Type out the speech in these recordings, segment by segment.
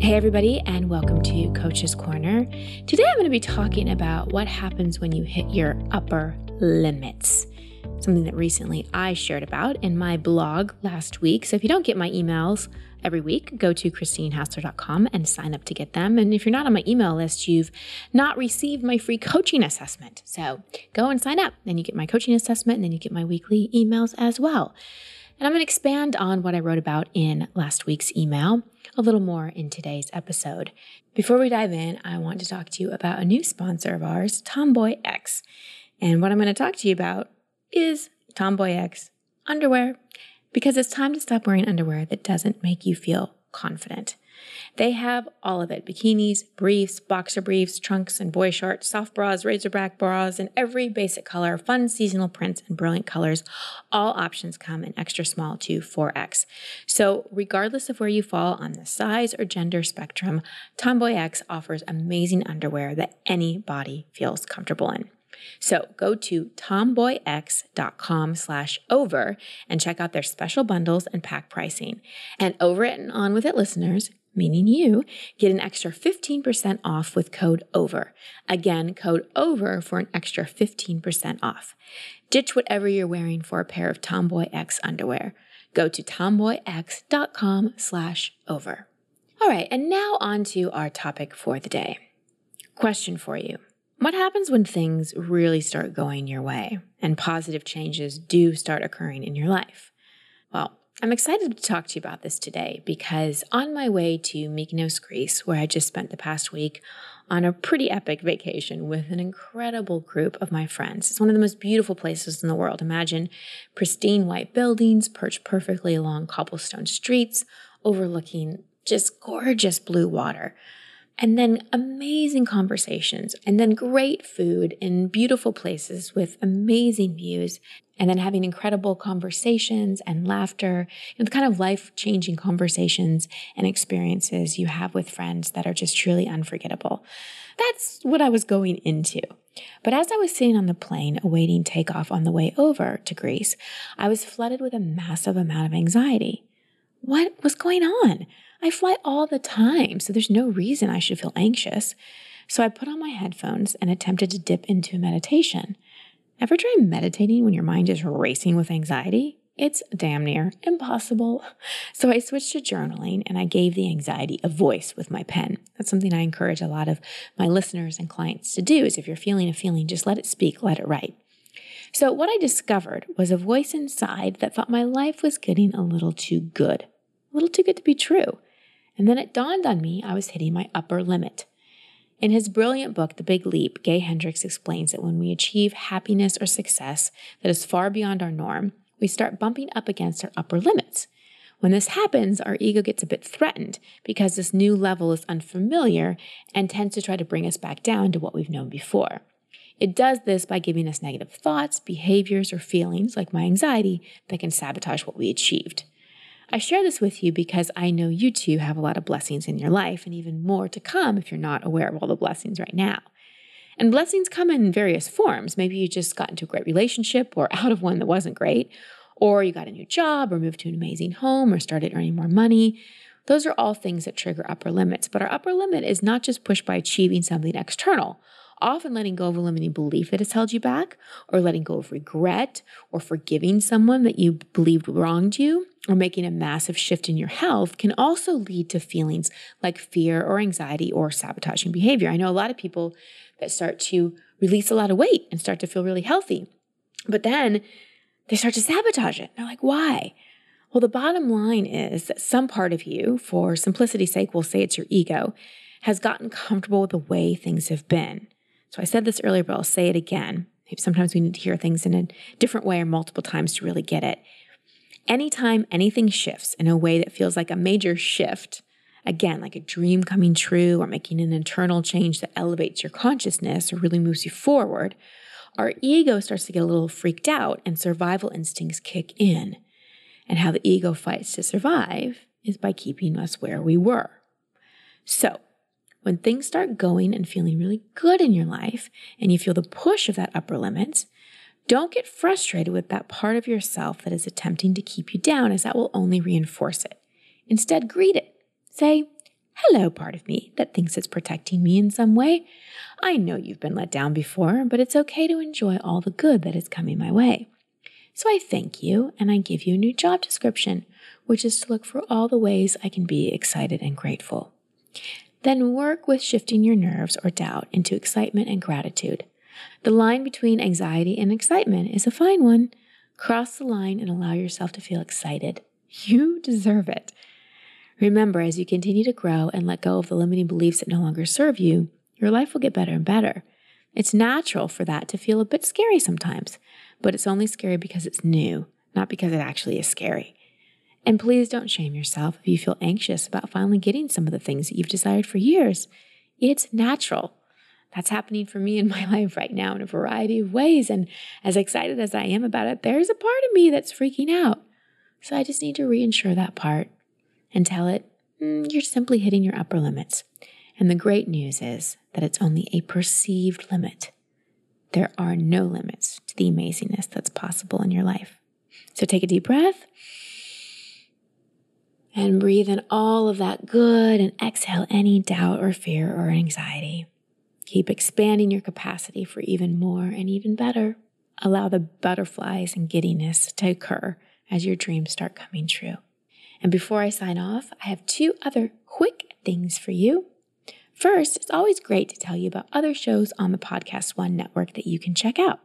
Hey, everybody, and welcome to Coach's Corner. Today I'm going to be talking about what happens when you hit your upper limits. Something that recently I shared about in my blog last week. So if you don't get my emails every week, go to christinehassler.com and sign up to get them. And if you're not on my email list, you've not received my free coaching assessment. So go and sign up. Then you get my coaching assessment, and then you get my weekly emails as well. And I'm going to expand on what I wrote about in last week's email a little more in today's episode. Before we dive in, I want to talk to you about a new sponsor of ours, Tomboy X. And what I'm going to talk to you about is Tomboy X underwear, because it's time to stop wearing underwear that doesn't make you feel confident. They have all of it bikinis, briefs, boxer briefs, trunks, and boy shorts, soft bras, racerback bras, and every basic color, fun seasonal prints, and brilliant colors. All options come in extra small to 4X. So, regardless of where you fall on the size or gender spectrum, Tomboy X offers amazing underwear that any body feels comfortable in. So go to tomboyx.com slash over and check out their special bundles and pack pricing. And over it and on with it listeners, meaning you, get an extra 15% off with code OVER. Again, code OVER for an extra 15% off. Ditch whatever you're wearing for a pair of Tomboy X underwear. Go to tomboyx.com slash over. All right, and now on to our topic for the day. Question for you. What happens when things really start going your way and positive changes do start occurring in your life? Well, I'm excited to talk to you about this today because on my way to Mykonos, Greece, where I just spent the past week on a pretty epic vacation with an incredible group of my friends. It's one of the most beautiful places in the world. Imagine pristine white buildings perched perfectly along cobblestone streets, overlooking just gorgeous blue water and then amazing conversations, and then great food in beautiful places with amazing views, and then having incredible conversations and laughter, know, the kind of life changing conversations and experiences you have with friends that are just truly unforgettable. That's what I was going into. But as I was sitting on the plane awaiting takeoff on the way over to Greece, I was flooded with a massive amount of anxiety. What was going on? I fly all the time, so there's no reason I should feel anxious. So I put on my headphones and attempted to dip into meditation. Ever try meditating when your mind is racing with anxiety? It's damn near impossible. So I switched to journaling and I gave the anxiety a voice with my pen. That's something I encourage a lot of my listeners and clients to do is if you're feeling a feeling, just let it speak, let it write. So what I discovered was a voice inside that thought my life was getting a little too good, a little too good to be true. And then it dawned on me I was hitting my upper limit. In his brilliant book, The Big Leap, Gay Hendricks explains that when we achieve happiness or success that is far beyond our norm, we start bumping up against our upper limits. When this happens, our ego gets a bit threatened because this new level is unfamiliar and tends to try to bring us back down to what we've known before. It does this by giving us negative thoughts, behaviors, or feelings like my anxiety that can sabotage what we achieved. I share this with you because I know you too have a lot of blessings in your life and even more to come if you're not aware of all the blessings right now. And blessings come in various forms. Maybe you just got into a great relationship or out of one that wasn't great, or you got a new job or moved to an amazing home or started earning more money. Those are all things that trigger upper limits. But our upper limit is not just pushed by achieving something external often letting go of a limiting belief that has held you back, or letting go of regret, or forgiving someone that you believed wronged you, or making a massive shift in your health can also lead to feelings like fear or anxiety or sabotaging behavior. I know a lot of people that start to release a lot of weight and start to feel really healthy, but then they start to sabotage it. They're like, why? Well, the bottom line is that some part of you, for simplicity's sake, we'll say it's your ego, has gotten comfortable with the way things have been. So I said this earlier, but I'll say it again. Sometimes we need to hear things in a different way or multiple times to really get it. Anytime anything shifts in a way that feels like a major shift, again, like a dream coming true or making an internal change that elevates your consciousness or really moves you forward, our ego starts to get a little freaked out and survival instincts kick in. And how the ego fights to survive is by keeping us where we were. So, when things start going and feeling really good in your life and you feel the push of that upper limit, don't get frustrated with that part of yourself that is attempting to keep you down, as that will only reinforce it. Instead, greet it. Say, Hello, part of me that thinks it's protecting me in some way. I know you've been let down before, but it's okay to enjoy all the good that is coming my way. So I thank you and I give you a new job description, which is to look for all the ways I can be excited and grateful. Then work with shifting your nerves or doubt into excitement and gratitude. The line between anxiety and excitement is a fine one. Cross the line and allow yourself to feel excited. You deserve it. Remember, as you continue to grow and let go of the limiting beliefs that no longer serve you, your life will get better and better. It's natural for that to feel a bit scary sometimes, but it's only scary because it's new, not because it actually is scary. And please don't shame yourself if you feel anxious about finally getting some of the things that you've desired for years. It's natural. That's happening for me in my life right now in a variety of ways. And as excited as I am about it, there's a part of me that's freaking out. So I just need to reinsure that part and tell it mm, you're simply hitting your upper limits. And the great news is that it's only a perceived limit. There are no limits to the amazingness that's possible in your life. So take a deep breath and breathe in all of that good and exhale any doubt or fear or anxiety. Keep expanding your capacity for even more and even better. Allow the butterflies and giddiness to occur as your dreams start coming true. And before I sign off, I have two other quick things for you. First, it's always great to tell you about other shows on the Podcast One network that you can check out.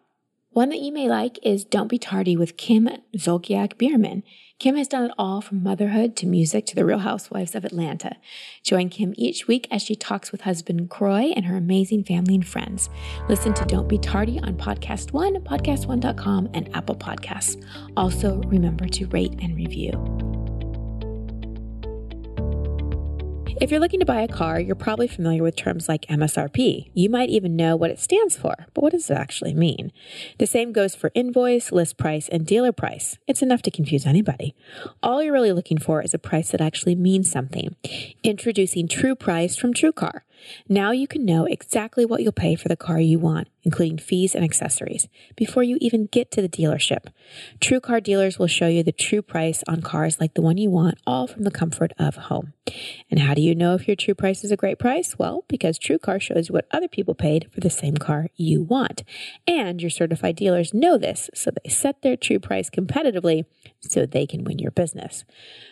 One that you may like is Don't Be Tardy with Kim Zolciak Biermann. Kim has done it all from motherhood to music to the Real Housewives of Atlanta. Join Kim each week as she talks with husband Kroy and her amazing family and friends. Listen to Don't Be Tardy on Podcast One, podcastone.com, and Apple Podcasts. Also, remember to rate and review. If you're looking to buy a car, you're probably familiar with terms like MSRP. You might even know what it stands for, but what does it actually mean? The same goes for invoice, list price, and dealer price. It's enough to confuse anybody. All you're really looking for is a price that actually means something. Introducing True Price from TrueCar. Now you can know exactly what you'll pay for the car you want, including fees and accessories, before you even get to the dealership. True car dealers will show you the true price on cars like the one you want, all from the comfort of home. And how do you know if your true price is a great price? Well, because True Car shows you what other people paid for the same car you want. And your certified dealers know this, so they set their true price competitively so they can win your business.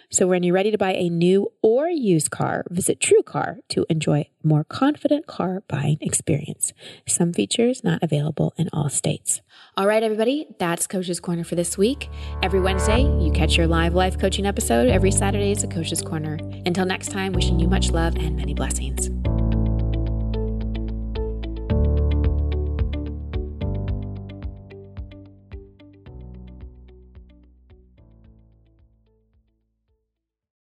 So when you're ready to buy a new or used car, visit TrueCar to enjoy more confident car buying experience. Some features not available in all states. All right, everybody, that's Coach's Corner for this week. Every Wednesday, you catch your live life coaching episode. Every Saturday is a Coach's Corner. Until next time, wishing you much love and many blessings.